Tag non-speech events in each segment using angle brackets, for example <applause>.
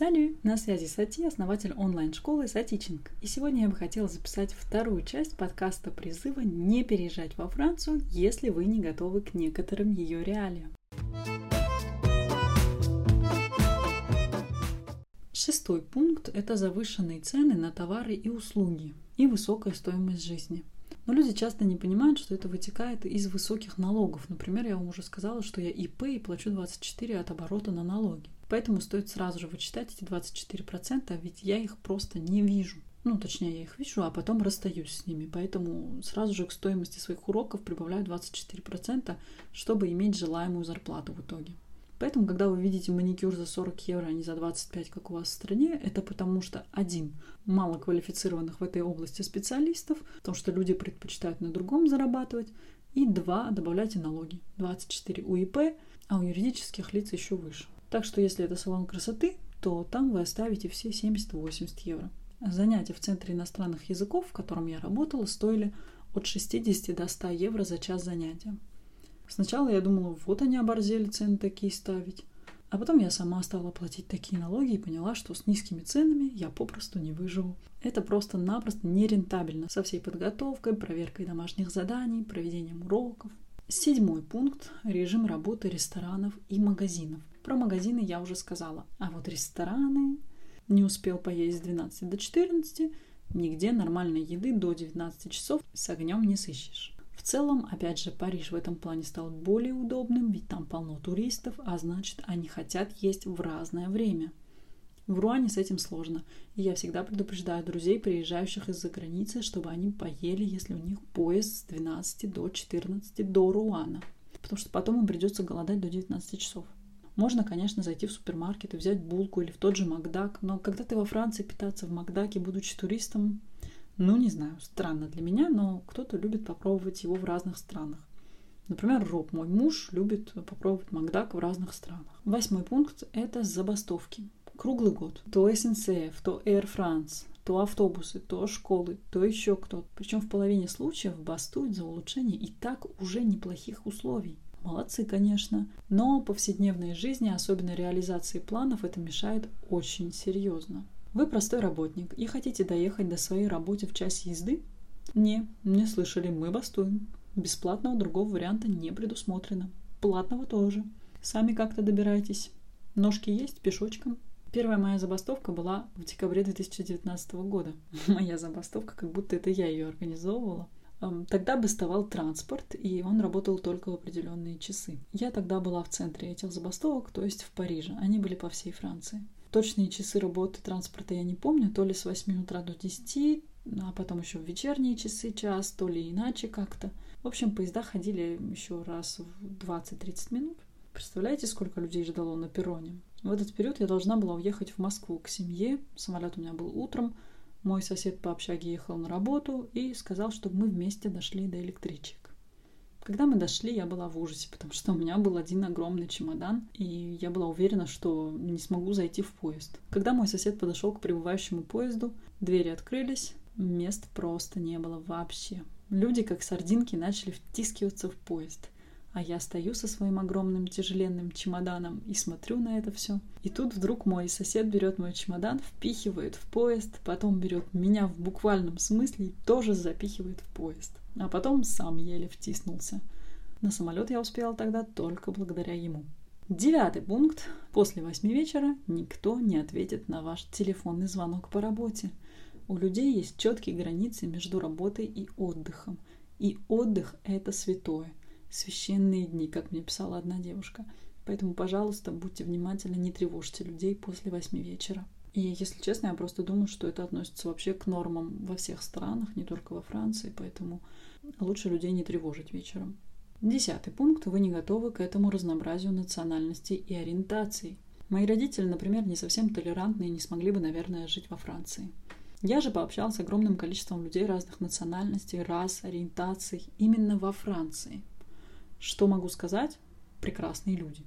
Салют! На связи Сати, основатель онлайн-школы Сатичинг. И сегодня я бы хотела записать вторую часть подкаста призыва не переезжать во Францию, если вы не готовы к некоторым ее реалиям. Шестой пункт – это завышенные цены на товары и услуги и высокая стоимость жизни. Но люди часто не понимают, что это вытекает из высоких налогов. Например, я вам уже сказала, что я ИП и плачу 24 от оборота на налоги. Поэтому стоит сразу же вычитать эти 24%, ведь я их просто не вижу. Ну, точнее, я их вижу, а потом расстаюсь с ними. Поэтому сразу же к стоимости своих уроков прибавляю 24%, чтобы иметь желаемую зарплату в итоге. Поэтому, когда вы видите маникюр за 40 евро, а не за 25, как у вас в стране, это потому что, один, мало квалифицированных в этой области специалистов, потому что люди предпочитают на другом зарабатывать, и два, добавляйте налоги. 24 у ИП, а у юридических лиц еще выше. Так что, если это салон красоты, то там вы оставите все 70-80 евро. Занятия в Центре иностранных языков, в котором я работала, стоили от 60 до 100 евро за час занятия. Сначала я думала, вот они оборзели цены такие ставить. А потом я сама стала платить такие налоги и поняла, что с низкими ценами я попросту не выживу. Это просто-напросто нерентабельно со всей подготовкой, проверкой домашних заданий, проведением уроков. Седьмой пункт – режим работы ресторанов и магазинов. Про магазины я уже сказала. А вот рестораны не успел поесть с 12 до 14, нигде нормальной еды до 19 часов с огнем не сыщешь. В целом, опять же, Париж в этом плане стал более удобным, ведь там полно туристов, а значит, они хотят есть в разное время. В Руане с этим сложно, и я всегда предупреждаю друзей, приезжающих из-за границы, чтобы они поели, если у них поезд с 12 до 14 до Руана, потому что потом им придется голодать до 19 часов. Можно, конечно, зайти в супермаркет и взять булку или в тот же Макдак, но когда ты во Франции питаться в Макдаке, будучи туристом, ну, не знаю, странно для меня, но кто-то любит попробовать его в разных странах. Например, Роб, мой муж, любит попробовать Макдак в разных странах. Восьмой пункт – это забастовки. Круглый год. То SNCF, то Air France, то автобусы, то школы, то еще кто-то. Причем в половине случаев бастуют за улучшение и так уже неплохих условий. Молодцы, конечно, но повседневной жизни, особенно реализации планов, это мешает очень серьезно. Вы простой работник и хотите доехать до своей работы в час езды? Не, не слышали, мы бастуем. Бесплатного другого варианта не предусмотрено. Платного тоже. Сами как-то добирайтесь. Ножки есть, пешочком. Первая моя забастовка была в декабре 2019 года. <laughs> Моя забастовка, как будто это я ее организовывала. Тогда бастовал транспорт, и он работал только в определенные часы. Я тогда была в центре этих забастовок, то есть в Париже. Они были по всей Франции. Точные часы работы транспорта я не помню, то ли с 8 утра до 10, а потом еще в вечерние часы час, то ли иначе как-то. В общем, поезда ходили еще раз в 20-30 минут. Представляете, сколько людей ждало на перроне? В этот период я должна была уехать в Москву к семье. Самолет у меня был утром. Мой сосед по общаге ехал на работу и сказал, чтобы мы вместе дошли до электричек. Когда мы дошли, я была в ужасе, потому что у меня был один огромный чемодан, и я была уверена, что не смогу зайти в поезд. Когда мой сосед подошел к прибывающему поезду, двери открылись, мест просто не было вообще. Люди, как сардинки, начали втискиваться в поезд – а я стою со своим огромным тяжеленным чемоданом и смотрю на это все. И тут вдруг мой сосед берет мой чемодан, впихивает в поезд, потом берет меня в буквальном смысле и тоже запихивает в поезд. А потом сам еле втиснулся. На самолет я успела тогда только благодаря ему. Девятый пункт. После восьми вечера никто не ответит на ваш телефонный звонок по работе. У людей есть четкие границы между работой и отдыхом. И отдых – это святое священные дни, как мне писала одна девушка. Поэтому, пожалуйста, будьте внимательны, не тревожьте людей после восьми вечера. И, если честно, я просто думаю, что это относится вообще к нормам во всех странах, не только во Франции, поэтому лучше людей не тревожить вечером. Десятый пункт. Вы не готовы к этому разнообразию национальностей и ориентаций. Мои родители, например, не совсем толерантны и не смогли бы, наверное, жить во Франции. Я же пообщалась с огромным количеством людей разных национальностей, рас, ориентаций именно во Франции. Что могу сказать? Прекрасные люди.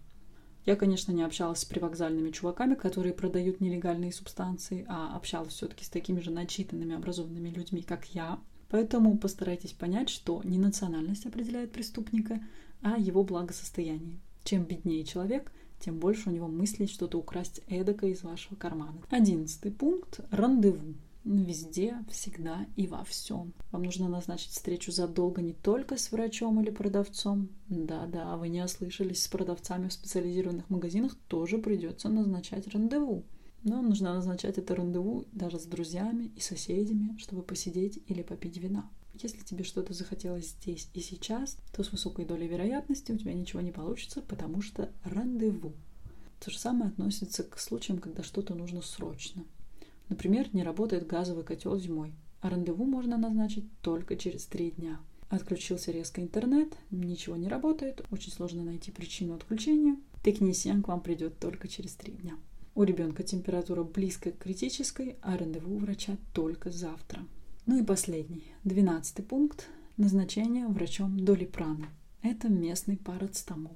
Я, конечно, не общалась с привокзальными чуваками, которые продают нелегальные субстанции, а общалась все-таки с такими же начитанными, образованными людьми, как я. Поэтому постарайтесь понять, что не национальность определяет преступника, а его благосостояние. Чем беднее человек, тем больше у него мыслей что-то украсть эдакое из вашего кармана. Одиннадцатый пункт – рандеву. Везде, всегда и во всем. Вам нужно назначить встречу задолго не только с врачом или продавцом. Да-да, вы не ослышались, с продавцами в специализированных магазинах тоже придется назначать рандеву. Но нужно назначать это рандеву даже с друзьями и соседями, чтобы посидеть или попить вина. Если тебе что-то захотелось здесь и сейчас, то с высокой долей вероятности у тебя ничего не получится, потому что рандеву. То же самое относится к случаям, когда что-то нужно срочно. Например, не работает газовый котел зимой, а рандеву можно назначить только через три дня. Отключился резко интернет, ничего не работает, очень сложно найти причину отключения. Технисиан к вам придет только через три дня. У ребенка температура близкая к критической, а рандеву у врача только завтра. Ну и последний, двенадцатый пункт – назначение врачом долипрана. Это местный парацетамол.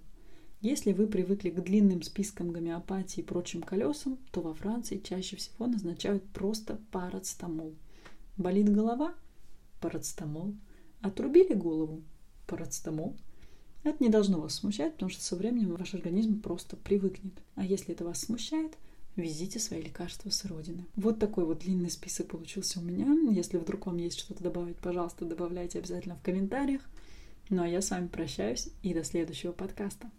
Если вы привыкли к длинным спискам гомеопатии и прочим колесам, то во Франции чаще всего назначают просто парацетамол. Болит голова? Парацетамол. Отрубили голову? Парацетамол. Это не должно вас смущать, потому что со временем ваш организм просто привыкнет. А если это вас смущает, везите свои лекарства с родины. Вот такой вот длинный список получился у меня. Если вдруг вам есть что-то добавить, пожалуйста, добавляйте обязательно в комментариях. Ну а я с вами прощаюсь и до следующего подкаста.